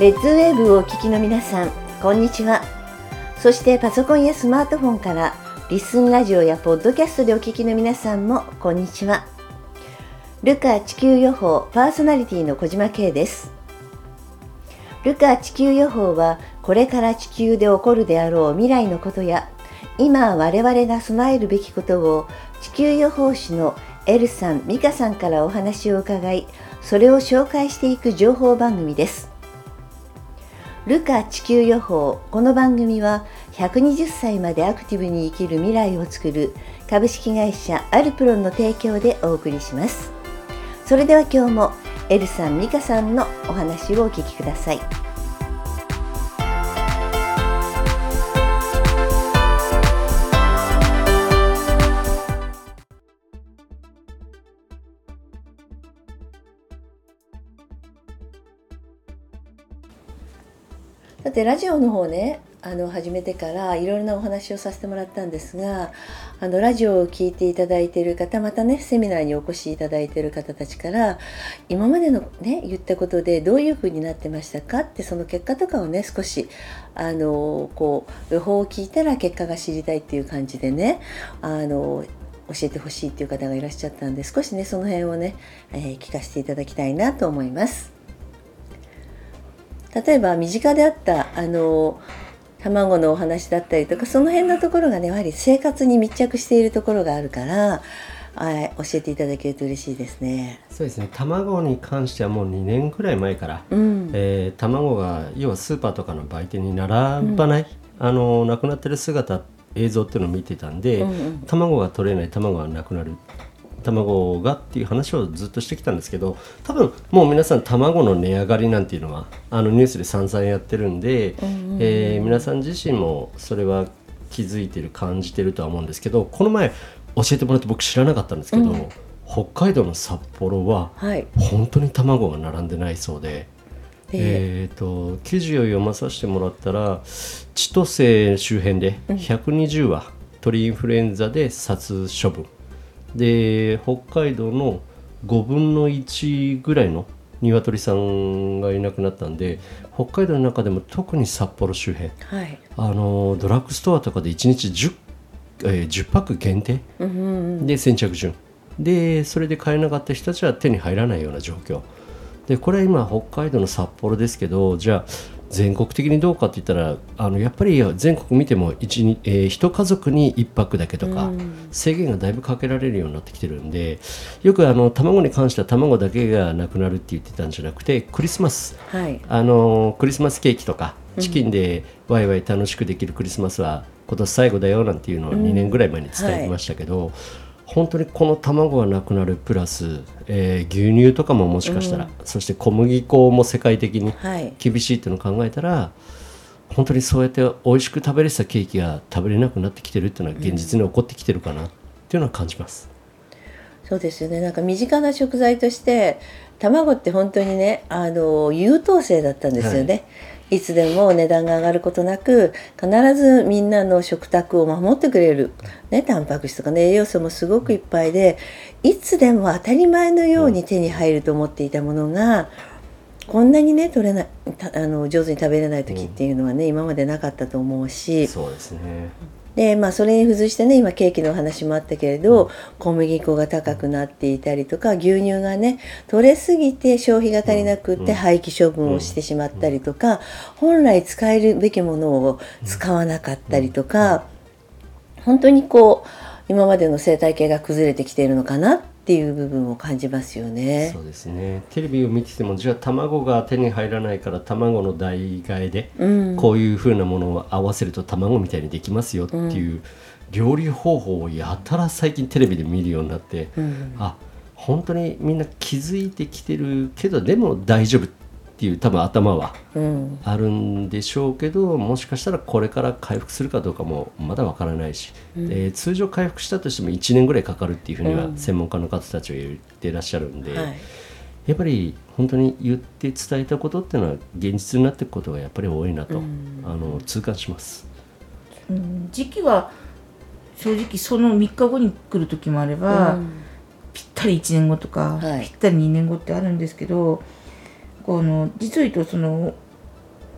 レッズウェーブをお聞きの皆さんこんにちは。そしてパソコンやスマートフォンからリスンラジオやポッドキャストでお聞きの皆さんもこんにちは。ルカ地球予報パーソナリティの小島慶です。ルカ地球予報はこれから地球で起こるであろう未来のことや今我々が備えるべきことを地球予報士のエルさん、ミカさんからお話を伺いそれを紹介していく情報番組です。ルカ地球予報。この番組は120歳までアクティブに生きる未来をつくる株式会社アルプロンの提供でお送りします。それでは今日もエルさん、美香さんのお話をお聞きください。さてラジオの方ねあの始めてからいろいろなお話をさせてもらったんですがあのラジオを聴いていただいている方またねセミナーにお越しいただいている方たちから今までのね言ったことでどういうふうになってましたかってその結果とかをね少しあのこう予報を聞いたら結果が知りたいっていう感じでねあの教えてほしいっていう方がいらっしゃったんで少しねその辺をね、えー、聞かせていただきたいなと思います。例えば身近であったあの卵のお話だったりとかその辺のところがねやはり生活に密着しているところがあるからはい、教えていただけると嬉しいですね。そうですね。卵に関してはもう2年くらい前から、うん、えー、卵が要はスーパーとかの売店に並ばない、うん、あのなくなってる姿映像っていうのを見てたんで、うんうん、卵が取れない卵がなくなる卵がっていう話をずっとしてきたんですけど多分もう皆さん卵の値上がりなんていうのはあのニュースで散々やってるんで、うんうん、えー、皆さん自身もそれは気づいてる感じてるとは思うんですけどこの前教えてもらって僕知らなかったんですけど、うん、北海道の札幌は本当に卵が並んでないそうで。えー。と記事を読まさせてもらったら千歳周辺で120羽、鳥インフルエンザで殺処分で北海道の5分の1ぐらいの鶏さんがいなくなったんで北海道の中でも特に札幌周辺、はい、あのドラッグストアとかで1日 10,、えー、10パック限定、うんうん、で先着順。でそれで買えなかった人たちは手に入らないような状況でこれは今北海道の札幌ですけどじゃあ全国的にどうかって言ったらあのやっぱり全国見ても 1, えー、1家族に1泊だけとか、制限がだいぶかけられるようになってきてるんでよくあの卵に関しては卵だけがなくなるって言ってたんじゃなくてクリスマス、はい、あのクリスマスケーキとかチキンでワイワイ楽しくできるクリスマスは今年最後だよなんていうのを2年ぐらい前に伝えてましたけど、うんはい本当にこの卵がなくなるプラス、えー、牛乳とかももしかしたら、うん、そして小麦粉も世界的に厳しいっていうのを考えたら、はい、本当にそうやって美味しく食べれてたケーキが食べれなくなってきてるっていうのは現実に起こってきてるかなっていうのは感じます。うん、そうですよねなんか身近な食材として卵って本当にねあの優等生だったんですよね。はいいつでも値段が上がることなく必ずみんなの食卓を守ってくれる、ね、タンパク質とか、ね、栄養素もすごくいっぱいでいつでも当たり前のように手に入ると思っていたものがこんなにね取れないあの上手に食べれない時っていうのはね、今までなかったと思うし。そうですねでまあそれに付随してね今ケーキの話もあったけれど小麦粉が高くなっていたりとか牛乳がね取れすぎて消費が足りなくって廃棄処分をしてしまったりとか本来使えるべきものを使わなかったりとか本当にこう今までの生態系が崩れてきているのかなっていう部分を感じますよね。そうですね。テレビを見ててもじゃあ卵が手に入らないから卵の代替えで、こういうふうなものを合わせると卵みたいにできますよっていう、料理方法をやたら最近テレビで見るようになって、うん、あ本当にみんな気づいてきてるけどでも大丈夫っていう多分頭はあるんでしょうけど、うん、もしかしたらこれから回復するかどうかもまだわからないし、うん、えー、通常回復したとしても1年ぐらいかかるっていうふうには専門家の方たちは言ってらっしゃるんで、はい、やっぱり本当に言って伝えたことっていうのは現実になっていくことがやっぱり多いなと、うん、あの痛感します。うん、時期は正直その3日後に来る時もあれば、ぴったり1年後とか、はい、ぴったり2年後ってあるんですけどこの実を言うとその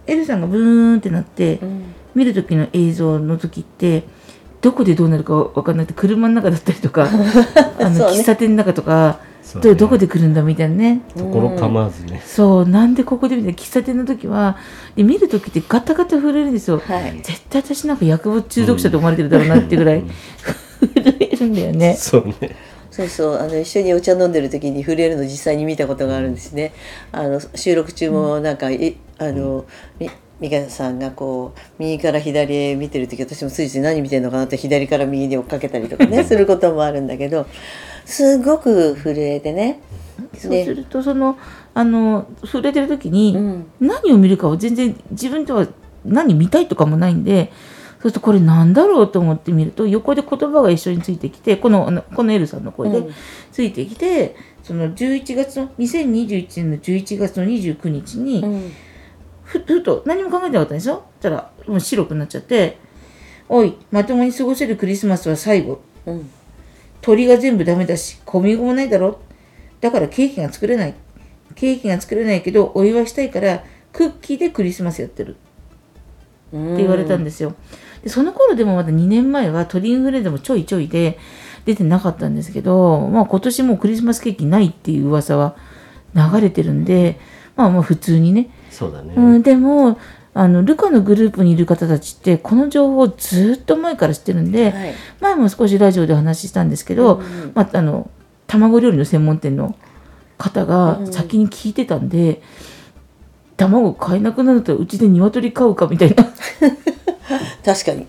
エルさんがブーンってなって、見る時の映像の時ってどこでどうなるか分かんなくて車の中だったりとか あの、ね。喫茶店の中とかね。どどこで来るんだみたいなね。ところ構わずね、そうなんでここでみたいな。喫茶店の時はで見る時ってガタガタ震えるんですよ、はい。絶対私なんか薬物中毒者と思われてるだろうなっていうぐらい 震えるんだよね。そうねそうそうあの一緒にお茶飲んでる時に震えるの実際に見たことがあるんですね。あの収録中もなんか、いあのみ美香さんがこう右から左へ見てる時私もついつい何見てるのかなって左から右に追っかけたりとかねすることもあるんだけどすごく震えてね。そうするとそのあの震えてる時に、うん何を見るかを全然自分では何見たいとかもないんでそうするとこれなんだろうと思ってみると横で言葉が一緒についてきてこのこのエルさんの声でうん。ついてきて、その11月の2021年の11月の29日に、うん。ふふと何も考えてなかったんですよそしたらもう白くなっちゃって「おいまともに過ごせるクリスマスは最後。うん。鳥が全部ダメだし小麦粉もないだろ？だからケーキが作れない。ケーキが作れないけどお祝いしたいからクッキーでクリスマスやってる。うんって言われたんですよ。でその頃でもまだ2年前は鳥インフルエンザもちょいちょいで出てなかったんですけど、まあ、今年もうクリスマスケーキないっていう噂は流れてるんで、まあまあ普通にね。そうだね、うん、でもあのルカのグループにいる方たちってこの情報をずっと前から知ってるんで、はい。前も少しラジオでお話ししたんですけど、うんまあ、あの卵料理の専門店の方がうん。先に聞いてたんで、卵買えなくなるとうちで鶏飼うかみたいな 確かに。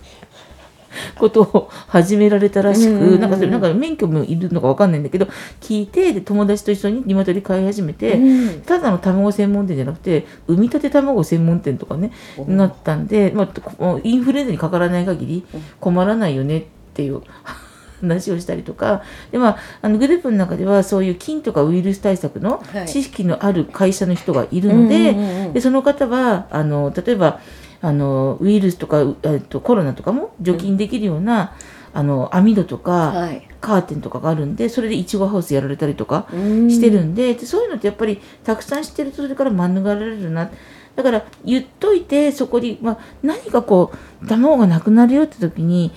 ことを始められたらしく、うんうんうん。なんかそれなんか免許もいるのかわかんないんだけど聞いてで友達と一緒に鶏飼い始めて、うん。ただの卵専門店じゃなくて産み立て卵専門店とかねなったんで、まあ、こインフルエンザにかからない限り困らないよねっていう 話をしたりとかで、まあ、あのグループの中ではそういう菌とかウイルス対策のはい。知識のある会社の人がいるので,、うんうんうんうん。でその方はあの例えばあのウイルスとか、うえっと、コロナとかも除菌できるような、あの網戸とか、はい。カーテンとかがあるんでそれでいちごハウスやられたりとかうん。してるんで,、でそういうのってやっぱりたくさん知ってるとそれから免れられるな。だから言っといてそこに、まあ、何かこう卵がなくなるよって時に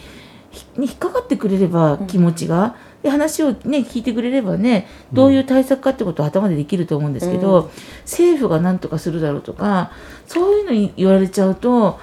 引っかかってくれれば気持ちが、で話をね聞いてくれればねどういう対策かってことは頭でできると思うんですけど、政府が何とかするだろうとかそういうのに言われちゃうと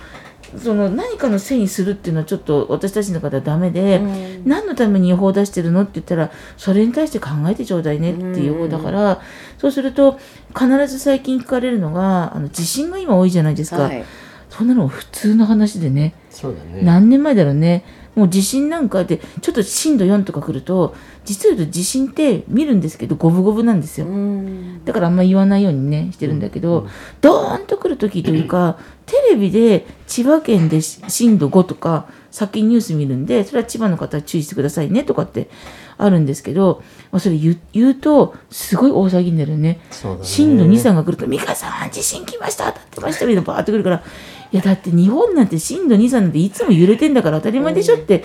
その何かのせいにするっていうのはちょっと私たちの方はダメで、うん。何のために予報を出してるのって言ったらそれに対して考えてちょうだいねっていうことだから、そうすると必ず最近聞かれるのがあの地震が今多いじゃないですか、はい。そんなの普通の話でね。そうだね。何年前だろうねもう地震なんかでちょっと震度4とか来ると実は言うと地震って見るんですけど五分五分なんですよ、うん。だからあんま言わないようにねしてるんだけど、ドーンと来る時というか テレビで千葉県でし震度5とか先にニュース見るんでそれは千葉の方は注意してくださいねとかってあるんですけど、まあ、それ言うとすごい大騒ぎになるよね。ね。震度2、3が来ると、美香さん、地震来ました、当たってました、みたいなバーってくるから、いや、だって日本なんて震度2、3なんていつも揺れてんだから当たり前でしょって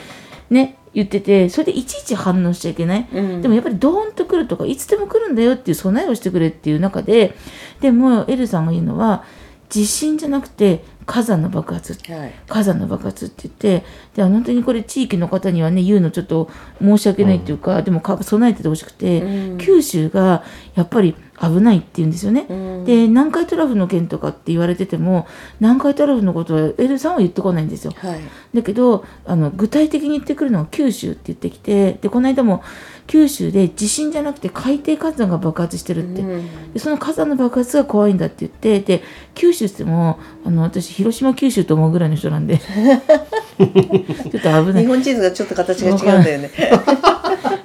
ね、言ってて、それでいちいち反応しちゃいけない。うんでもやっぱりドーンと来るとか、いつでも来るんだよっていう備えをしてくれっていう中で、でも、エルさんが言うのは、地震じゃなくて火山の爆発。はい。火山の爆発って言ってで本当にこれ地域の方にはね言うのちょっと申し訳ないっていうか、でもか備えててほしくて、うん。九州がやっぱり危ないって言うんですよね。うん。で南海トラフの件とかって言われてても南海トラフのことはエルさんは言ってこないんですよ。はい。だけどあの具体的に言ってくるのは九州って言ってきてでこの間も九州で地震じゃなくて海底火山が爆発してるって、うん。でその火山の爆発が怖いんだって言ってで九州って言ってもあの私広島九州と思うぐらいの人なんで。ちょっと危ない。日本地図がちょっと形が違うんだよね。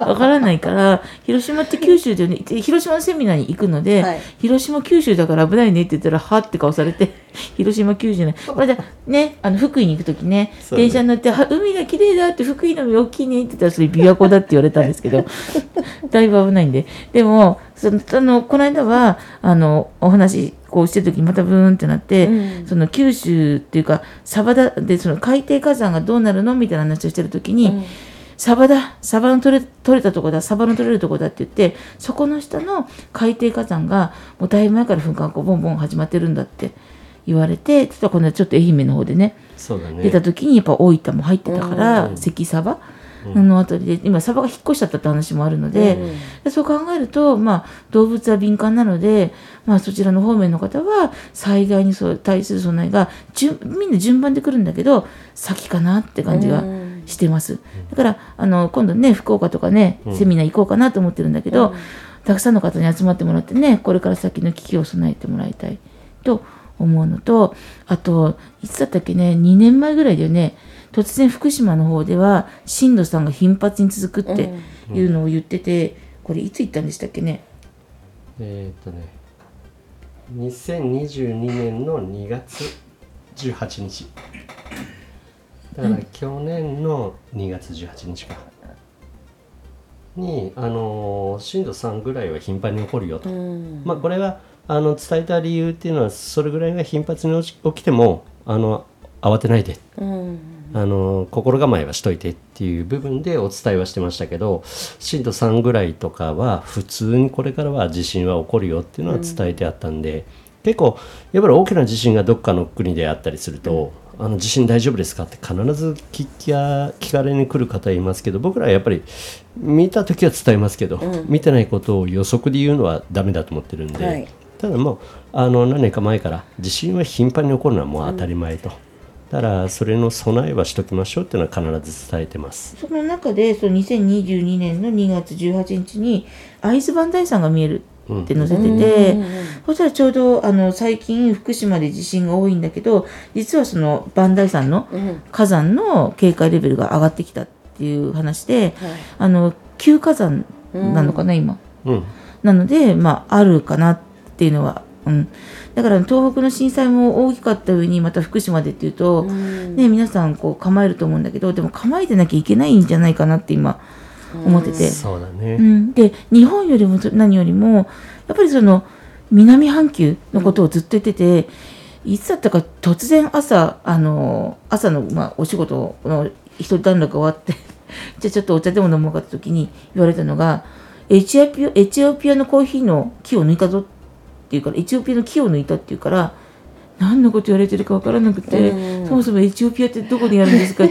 わからないから広島って九州でねで広島のセミナーに行くので、はい。広島九州だから危ないねって言ったらはって顔されて広島九州じゃないこれでねあの福井に行く時ね電車に乗っては海が綺麗だって福井の海大きいねって言ったらそれ琵琶湖だって言われたんですけど だいぶ危ないんで。でもそのあのこの間はあのお話こうしてる時にまたブーンってなって、うん。その九州っていうかサバダでその海底火山がどうなるのみたいな話をしてる時に、うんサバだ。サバの取れ取れたとこだ。サバの取れるとこだって言ってそこの下の海底火山がもうだいぶ前から噴火がこうボンボン始まってるんだって言われて、実は今度はちょっと愛媛の方でねそうだね。出た時にやっぱ大分も入ってたから、うん。関サバのあたりで今サバが引っ越しちゃったって話もあるので,、でそう考えると、まあ、動物は敏感なので、まあ、そちらの方面の方は災害にそう対する備えが順みんな順番で来るんだけど先かなって感じがしてます。だからあの今度ね福岡とかねセミナー行こうかなと思ってるんだけど、たくさんの方に集まってもらってねこれから先の危機を備えてもらいたいと思うのとあといつだったっけね2年前ぐらいだよね突然福島の方では震度3が頻発に続くっていうのを言ってて、これいつ言ったんでしたっけね？えーっとね2022年の2月18日だから去年の2月18日か。にあのー震度3ぐらいは頻繁に起こるよと、まあこれはあの伝えた理由っていうのはそれぐらいが頻発に起きてもあの慌てないで。あの心構えはしといてっていう部分でお伝えはしてましたけど震度3ぐらいとかは普通にこれからは地震は起こるよっていうのは伝えてあったんで、結構やっぱり大きな地震がどっかの国であったりすると「あの地震大丈夫ですか?」って必ず聞きや聞かれに来る方いますけど僕らはやっぱり見た時は伝えますけど、見てないことを予測で言うのはダメだと思ってるんで。はいただもうあの何年か前から地震は頻繁に起こるのはもう当たり前と、だからそれの備えはしときましょうっていうのは必ず伝えてますその中でその2022年の2月18日に会津磐梯山が見えるって載せてて、そしたらちょうどあの最近福島で地震が多いんだけど実はその磐梯山の火山の警戒レベルが上がってきたっていう話で、あの旧火山なのかな、今。うん。なので、まあ、あるかなっていうのは、うん、だから東北の震災も大きかった上にまた福島でっていうと、ね、皆さんこう構えると思うんだけどでも構えてなきゃいけないんじゃないかなって今思ってて、そうだね、うん、で日本よりも何よりもやっぱりその南半球のことをずっと言ってて、いつだったか突然朝あの朝の、まあ、お仕事の一人段落が終わって じゃあちょっとお茶でも飲もうかって時に言われたのがエチオピアエチオピアのコーヒーの木を抜いたぞっていうからエチオピアの木を抜いたっていうから何のこと言われてるか分からなくて、そもそもエチオピアってどこにあるんですか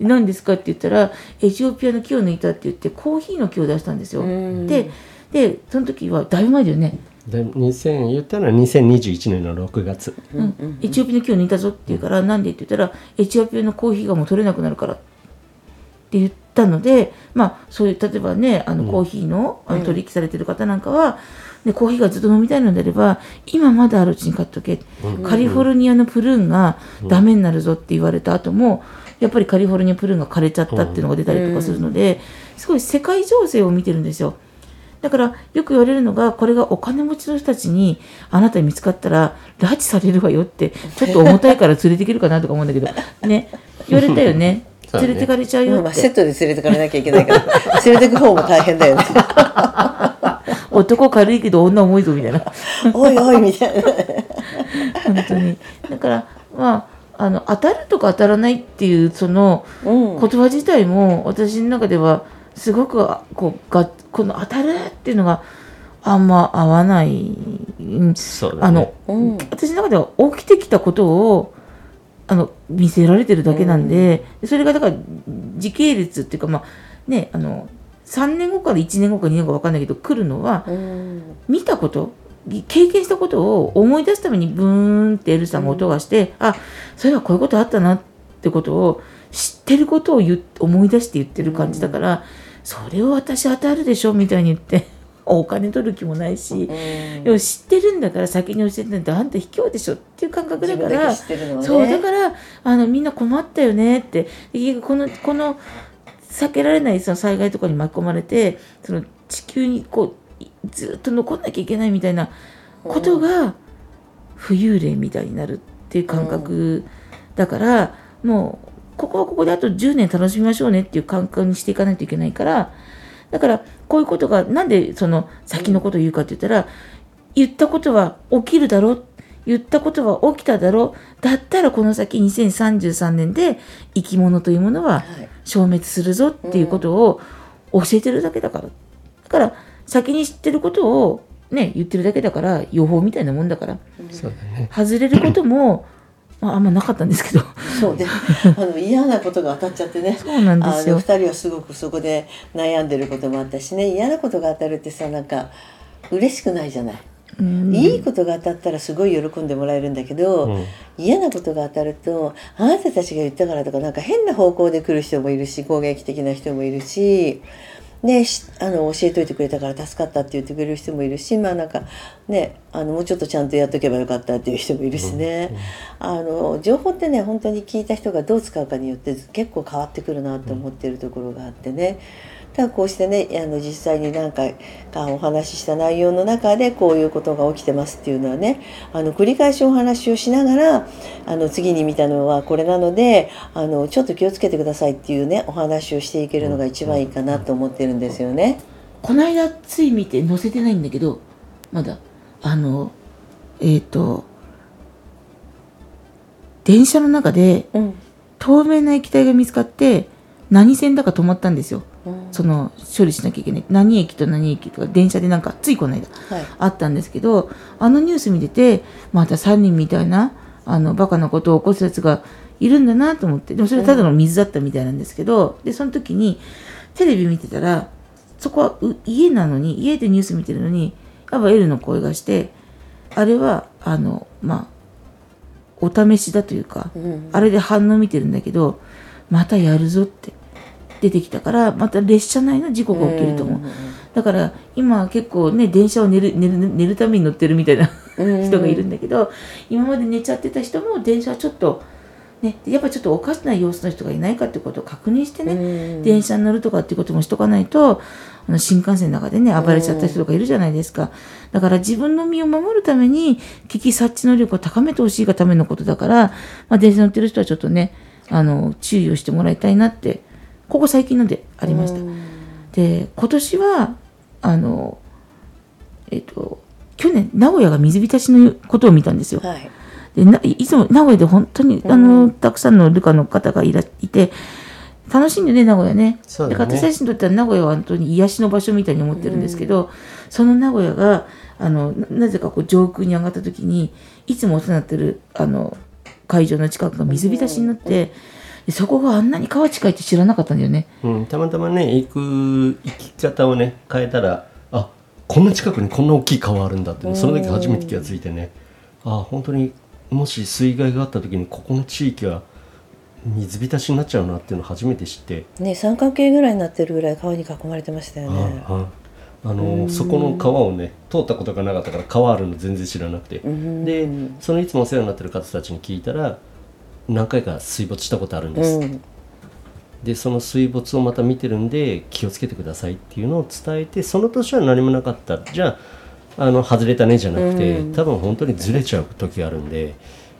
何ですかって言ったらエチオピアの木を抜いたって言ってコーヒーの木を出したんですよ。ででその時はだいぶ前だよね、で2000言ったのは2021年の6月。うん。エチオピアの木を抜いたぞって言うから、なんでって言ったらエチオピアのコーヒーがもう取れなくなるから。って言ったのでまあそういう例えばねあのコーヒーの,、あの取引されてる方なんかは、でコーヒーがずっと飲みたいのであれば今まだあるうちに買っとけ、カリフォルニアのプルーンがダメになるぞって言われた後もやっぱりカリフォルニアプルーンが枯れちゃったっていうのが出たりとかするので、すごい世界情勢を見てるんですよ。だからよく言われるのがこれがお金持ちの人たちにあなたに見つかったら拉致されるわよってちょっと重たいから連れていけるかなとか思うんだけど。ね。言われたよね。ね。連れてかれちゃうよまあ、ってセットで連れてかれなきゃいけないから。連れてく方も大変だよね。男軽いけど女重いぞみたいな。おいおいみたいな。本当に。だからまああの当たるとか当たらないっていうそのうん。言葉自体も私の中ではすごくあこうがこの当たるっていうのがあんま合わない、うんそうだね。あの、うん。私の中では起きてきたことをあの見せられてるだけなんで、それがだから時系列っていうかまあねあの3年後から1年後か2年後か分かんないけど来るのはうん。見たこと経験したことを思い出すためにブーンってエルさんが音がして、あそういえばこういうことあったなってことを知ってることを言う思い出して言ってる感じだから、それを私当たるでしょみたいに言って お金取る気もないし、でも知ってるんだから先に教えてないとあんた卑怯でしょっていう感覚だからね。そうだからあのみんな困ったよねってこのこの避けられないその災害とかに巻き込まれてその地球にこういずっと残んなきゃいけないみたいなことが浮遊霊みたいになるっていう感覚だから、もうここはここであと10年楽しみましょうねっていう感覚にしていかないといけないからだからこういうことがなんでその先のことを言うかって言ったら言ったことは起きるだろう言ったことは起きただろうだったらこの先2033年で生き物というものははい。消滅するぞっていうことを教えてるだけだから。だから先に知ってることをね言ってるだけだから予報みたいなもんだからそうだね。外れることも、まあ、あんまなかったんですけど。そうで あの嫌なことが当たっちゃってね。そうなんですよ。あの2人はすごくそこで悩んでることもあったしね。嫌なことが当たるってさなんか嬉しくないじゃない。うん。いいことが当たったらすごい喜んでもらえるんだけど、うん。嫌なことが当たるとあなたたちが言ったからとかなんか変な方向で来る人もいるし攻撃的な人もいるし。ね、しあの教えといてくれたから助かったって言ってくれる人もいるしまあなんかねあのもうちょっとちゃんとやっとけばよかったっていう人もいるしね、あの情報ってね本当に聞いた人がどう使うかによって結構変わってくるなと思ってるところがあってね。ただこうしてねあの実際に何回かお話しした内容の中でこういうことが起きてますっていうのはねあの繰り返しお話をしながらあの次に見たのはこれなのであのちょっと気をつけてくださいっていうねお話をしていけるのが一番いいかなと思ってるんですよね。この間つい見て載せてないんだけどまだあのえっ、と電車の中でうん透明な液体が見つかって何線だか止まったんですようんその処理しなきゃいけない。何駅と何駅とか電車でなんかついこの間はい。あったんですけどあのニュース見ててまた3人みたいなあのバカなことを起こすやつがいるんだなと思って。でもそれただの水だったみたいなんですけど、でその時にテレビ見てたらそこはう家なのに家でニュース見てるのにやっぱ L の声がしてあれはあのまあお試しだというか、うん。あれで反応見てるんだけどまたやるぞって出てきたからまた列車内の事故が起きると思う、だから今結構ね電車を寝る寝る寝るために乗ってるみたいなうん人がいるんだけど今まで寝ちゃってた人も電車はちょっとねやっぱちょっとおかしな様子の人がいないかってことを確認してね、うん。電車に乗るとかっていうこともしとかないとあの新幹線の中でね暴れちゃった人とかいるじゃないですか、だから自分の身を守るために危機察知能力を高めてほしいがためのことだから、まあ、電車乗ってる人はちょっとねあの注意をしてもらいたいなってここ最近のでありました。で今年はあのえっ、と去年名古屋が水浸しのことを見たんですよ。はい。でないいつも名古屋で本当にあの、たくさんのルカの方がいらいて楽しいんでね名古屋ね。そうだね。で私たちにとっては名古屋は本当に癒しの場所みたいに思ってるんですけど、その名古屋があのななぜかこう上空に上がった時にいつもお世話になってるあの会場の近くが水浸しになって、でそこがあんなに川近いって知らなかったんだよね。うん、たまたまね行く行き方をね変えたらあこんな近くにこんな大きい川あるんだっていうのその時初めて気がついてね。あ本当にもし水害があった時にここの地域は水浸しになっちゃうなっていうのを初めて知って、ね三角形ぐらいになってるぐらい川に囲まれてましたよね。あのそこの川をね通ったことがなかったから川あるの全然知らなくて、ん。でそのいつもお世話になってる方たちに聞いたら何回か水没したことあるんです、うん。でその水没をまた見てるんで気をつけてくださいっていうのを伝えてその年は何もなかった。じゃああの外れたねじゃなくて、多分本当にずれちゃう時があるんで、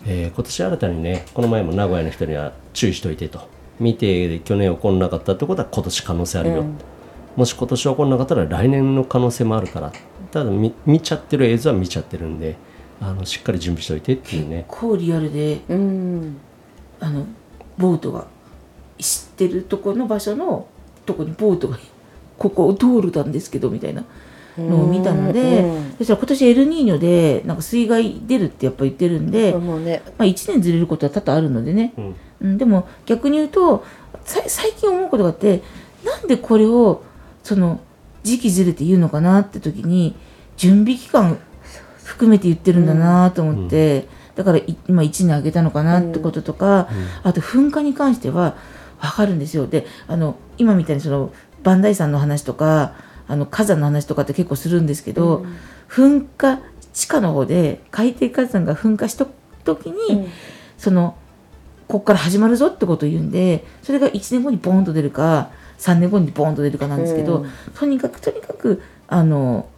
えー今年新たにねこの前も名古屋の人には注意しといてと。見て去年起こんなかったってことは今年可能性あるよ、もし今年起こんなかったら来年の可能性もあるから。ただ見見ちゃってる映像は見ちゃってるんであのしっかり準備しといてっていうね。こうリアルで。うんあのボートが知ってるとこの場所のとこにボートがここ道路なんですけどみたいなのを見たので、うんそしたら今年エルニーニョでなんか水害出るってやっぱ言ってるんで、まあ、1年ずれることは多々あるのでね、うん。うん、でも逆に言うとさ最近思うことがあってなんでこれをその時期ずれて言うのかなって時に準備期間含めて言ってるんだなと思って、だからい今1年あげたのかなってこととか、あと噴火に関しては分かるんですよ。であの今みたいにその磐梯山の話とかあの火山の話とかって結構するんですけど、噴火地下の方で海底火山が噴火した時に、そのここから始まるぞってことを言うんでそれが1年後にボーンと出るか3年後にボーンと出るかなんですけど、うん。とにかくとにかくあの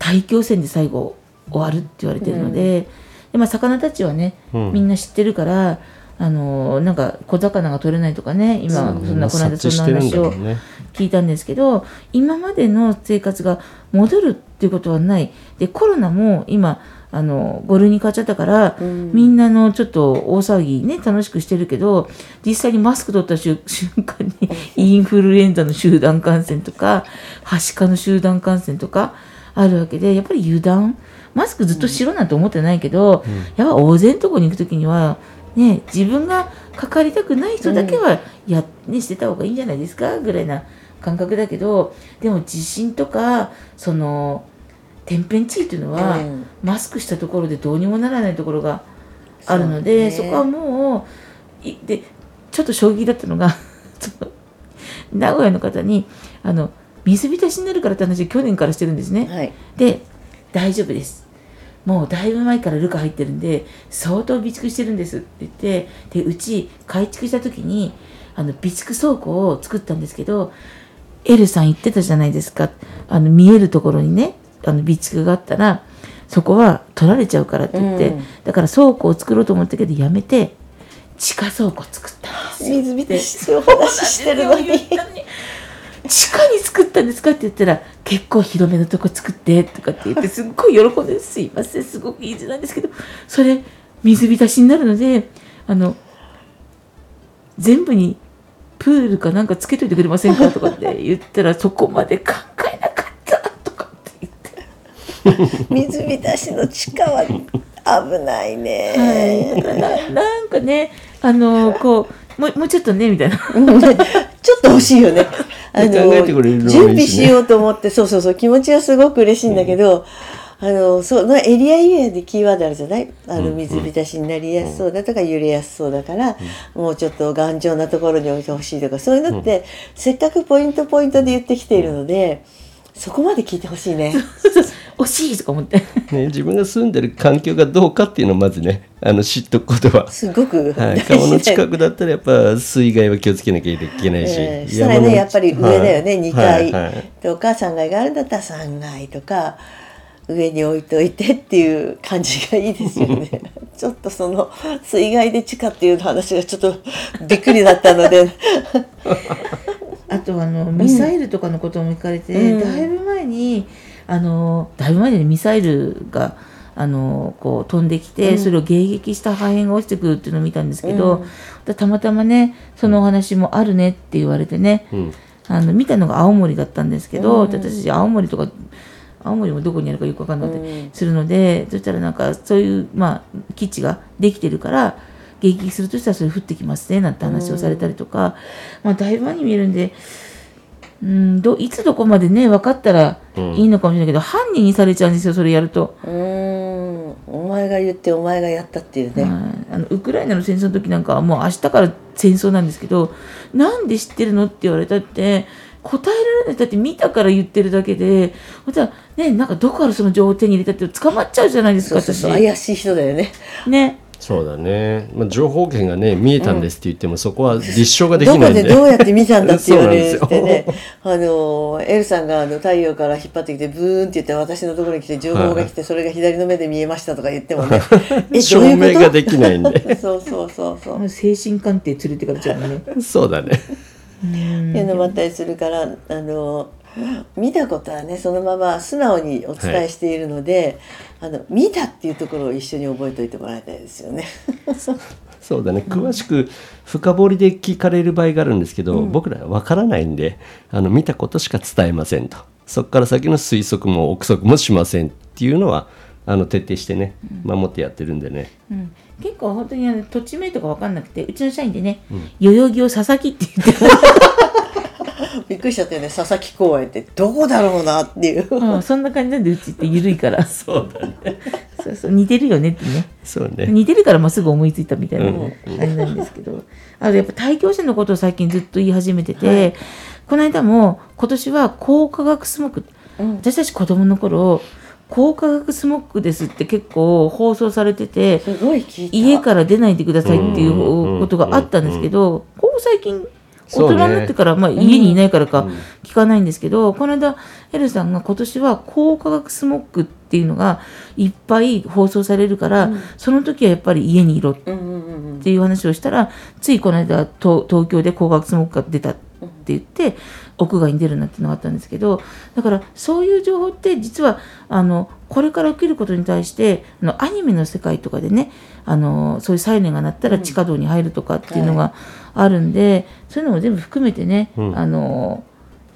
大気汚染で最後終わるって言われてるので,、でまあ、魚たちはね、うん。みんな知ってるからあのなんか小魚が取れないとかね今そんなこの間そんな話をね聞いたんですけど今までの生活が戻るっていうことはない。でコロナも今あの5類に変わっちゃったから、みんなのちょっと大騒ぎね楽しくしてるけど実際にマスク取った瞬 瞬間にインフルエンザの集団感染とかはしかの集団感染とかあるわけでやっぱり油断マスクずっとしろなんて思ってないけど、うん、やっぱ大勢のとこに行く時にはね自分がかかりたくない人だけはや、ね、してた方がいいんじゃないですかぐらいな感覚だけどでも地震とかその天変地異というのは、うん、マスクしたところでどうにもならないところがあるのでそ,、こはもうでちょっと衝撃だったのが 名古屋の方にあの水浸しになるからって話去年からしてるんですね。はい、で大丈夫ですもうだいぶ前からルカ入ってるんで相当備蓄してるんですって言ってでうち改築した時にあの備蓄倉庫を作ったんですけどエルさん言ってたじゃないですか。あの見えるところにねあの備蓄があったらそこは取られちゃうからって言って、うん、だから倉庫を作ろうと思ったけどやめて地下倉庫作ったんです水浸しする話してるのに地下に作ったんですかって言ったら結構広めのとこ作ってとかって言って すっごい喜んで「すいませんすごくいい字なんですけどそれ水浸しになるのであの全部にプールかなんかつけといてくれませんか?」とかって言ったら そこまで考えなかったとかって言って 水浸しの地下は危ないね、はい、ななんかねあのこうもうもうちょっとねみたいな。ちょっと欲しいよね。あの準備しようと思ってそうそうそう気持ちはすごく嬉しいんだけど、うん、あのそのエリアエリアでキーワードあるじゃない？あの水浸しになりやすそうだとか揺れやすそうだから、うん、もうちょっと頑丈なところに置いてほしいとかそういうのって、せっかくポイントポイントで言ってきているので。そこまで聞いてほしいね。惜しいとか思って。ね、自分が住んでる環境がどうかっていうのをまずね、あの知っとくことは。すごく。はい、川の近くだったら、やっぱ水害は気をつけなきゃいけないし。えー、したらね、やっぱり上だよね、はい、2階とか3階があるんだったら3階とか。上に置いといてっていう感じがいいですよね。ちょっとその水害で地下っていう話がちょっとびっくりだったので あとあのミサイルとかのことも聞かれて、うん、だいぶ前にあのだいぶ前にミサイルがあのこう飛んできて、うん、それを迎撃した破片が落ちてくるっていうのを見たんですけど、うん、たまたまねそのお話もあるねって言われてね、あの見たのが青森だったんですけど、私たち青森とか青森もどこにあるかよく分かんなかったりするので、そしたらなんかそういう、まあ、基地ができてるから迎撃するとしたらそれ降ってきますねなんて話をされたりとか、まあ、だいぶ前に見えるんで。うんどいつどこまでね分かったらいいのかもしれないけど、うん、犯人にされちゃうんですよそれやると。うん。お前が言ってお前がやったっていうね、あのウクライナの戦争の時なんかはもう明日から戦争なんですけどなんで知ってるのって言われたって答えられない。だって見たから言ってるだけでまたねなんかどこからその情報を手に入れたって捕まっちゃうじゃないですかそうそう怪しい人だよね。ねそうだね、まあ、情報源がね見えたんですって言っても、うん、そこは立証ができないんで。どこでどうやって見たんだって言われてね。あのエルさんがあの太陽から引っ張ってきてブーンって言って私のところに来て情報が来て、それが左の目で見えましたとか言ってもね。証明ができないんで。そうそうそうそう。精神鑑定連れてからちゃうね。そうだね。っていうのもあったりするからあの見たことはねそのまま素直にお伝えしているので、はい、あの見たっていうところを一緒に覚えておいてもらいたいですよね。そうだね。詳しく深掘りで聞かれる場合があるんですけど、うん、僕らは分からないんであの見たことしか伝えませんと。そこから先の推測も憶測もしませんっていうのはあの徹底してね守ってやってるんでね、うん、結構本当にあの土地名とか分かんなくてうちの社員でね、うん、代々木を佐々木って言ってびっくりしちゃったよね。佐々木公園って。どこだろうなっていう、うん、そんな感じなんでうちって緩いから。そうだね。そうそう。似てるよねってね。そうね。似てるからまあすぐ思いついたみたいな感じなんですけど、うん、あとやっぱ対教者のことを最近ずっと言い始めてて、はい、この間も今年は高化学スモッグ、うん、私たち子供の頃高化学スモッグですって結構放送されてて家から出ないでくださいっていうことがあったんですけど、ここ最近大人になってから、まあ、家にいないからか聞かないんですけど、うん、この間エルさんが今年は高化学スモッグっていうのがいっぱい放送されるから、うん、その時はやっぱり家にいろっていう話をしたら、ついこの間東京で高化学スモッグが出たって言って屋外に出るなっていうのがあったんですけどだからそういう情報って実はあのこれから起きることに対してあのアニメの世界とかでねあのそういうサイレンが鳴ったら地下道に入るとかっていうのがあるんで、そういうのも全部含めてね、うん、あの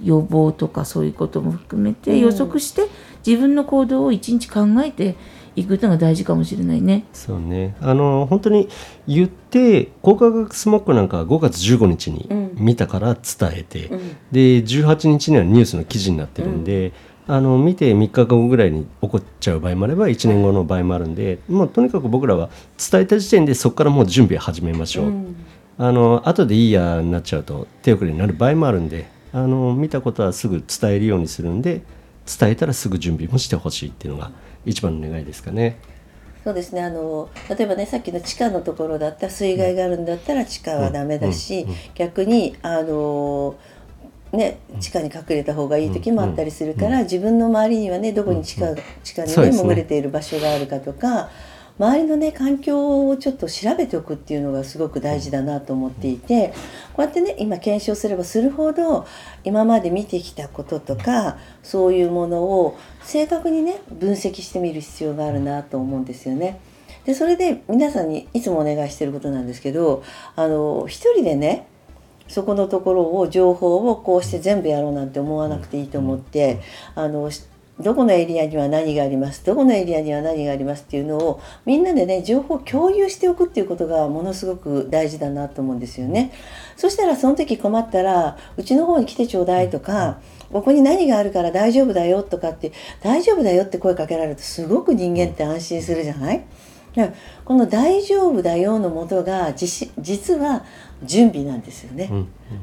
予防とかそういうことも含めて予測して自分の行動を一日考えていくのが大事かもしれないね。そうね。あの本当に言って高化学スモッグなんかは5月15日に見たから伝えて、うん、で18日にはニュースの記事になってるんで、うん、あの見て3日後ぐらいに起こっちゃう場合もあれば1年後の場合もあるんで、もうとにかく僕らは伝えた時点でそこからもう準備を始めましょう。うんあの後でいいやになっちゃうと手遅れになる場合もあるんであの見たことはすぐ伝えるようにするんで伝えたらすぐ準備もしてほしいっていうのが一番の願いですかね。そうですね。あの例えばねさっきの地下のところだったら水害があるんだったら地下はダメだし、うん。うん。うん、逆にあのね、地下に隠れた方がいい時もあったりするから、自分の周りにはねどこに地下,、地下にね。潜れている場所があるかとか。周りのね環境をちょっと調べておくっていうのがすごく大事だなと思っていてこうやってね今検証すればするほど今まで見てきたこととかそういうものを正確にね分析してみる必要があるなと思うんですよね。でそれで皆さんにいつもお願いしてることなんですけどあの一人でねそこのところを情報をこうして全部やろうなんて思わなくていいと思ってあのどこのエリアには何があります？どこのエリアには何があります？っていうのをみんなでね情報を共有しておくっていうことがものすごく大事だなと思うんですよね。そしたらその時困ったらうちの方に来てちょうだいとかここに何があるから大丈夫だよとかって大丈夫だよって声かけられるとすごく人間って安心するじゃない？この「大丈夫だよ」のもとが実は準備なんですよね。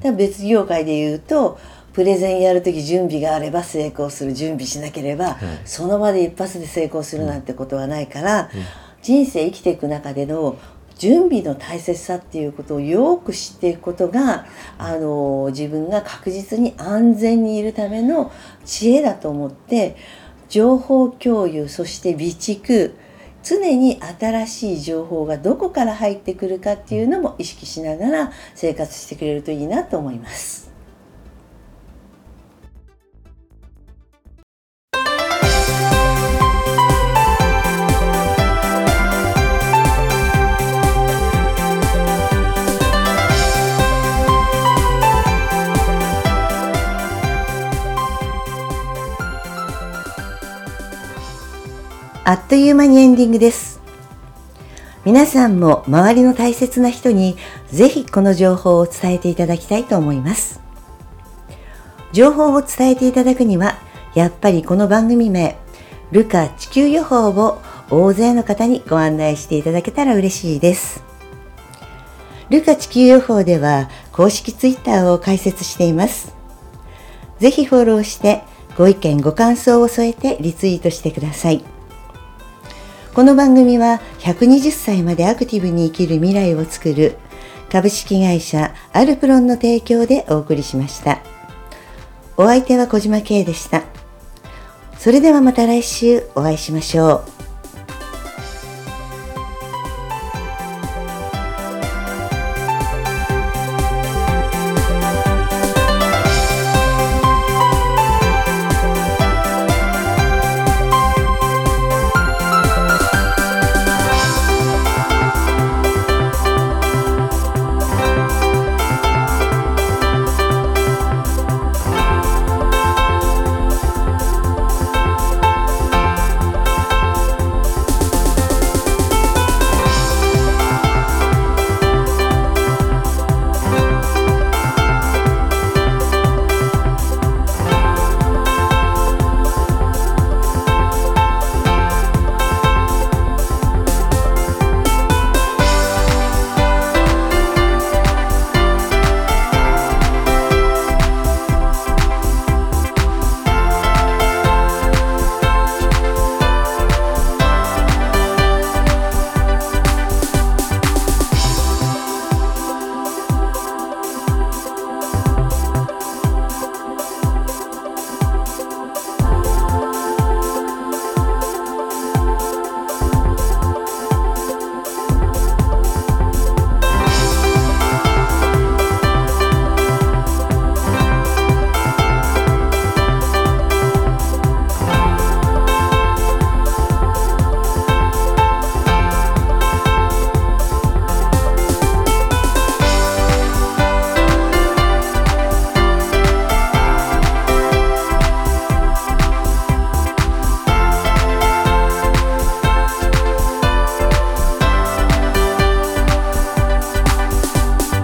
だ別業界で言うとプレゼンやる時準備があれば成功する準備しなければ、その場で一発で成功するなんてことはないから、人生生きていく中での準備の大切さっていうことをよく知っていくことがあの自分が確実に安全にいるための知恵だと思って情報共有そして備蓄常に新しい情報がどこから入ってくるかっていうのも意識しながら生活してくれるといいなと思います。あっという間にエンディングです。皆さんも周りの大切な人にぜひこの情報を伝えていただきたいと思います。情報を伝えていただくには、やっぱりこの番組名、ルカ地球予報を大勢の方にご案内していただけたら嬉しいです。ルカ地球予報では公式ツイッターを開設しています。ぜひフォローしてご意見ご感想を添えてリツイートしてください。この番組は120歳までアクティブに生きる未来をつくる株式会社アルプロンの提供でお送りしました。お相手は小島慶でした。それではまた来週お会いしましょう。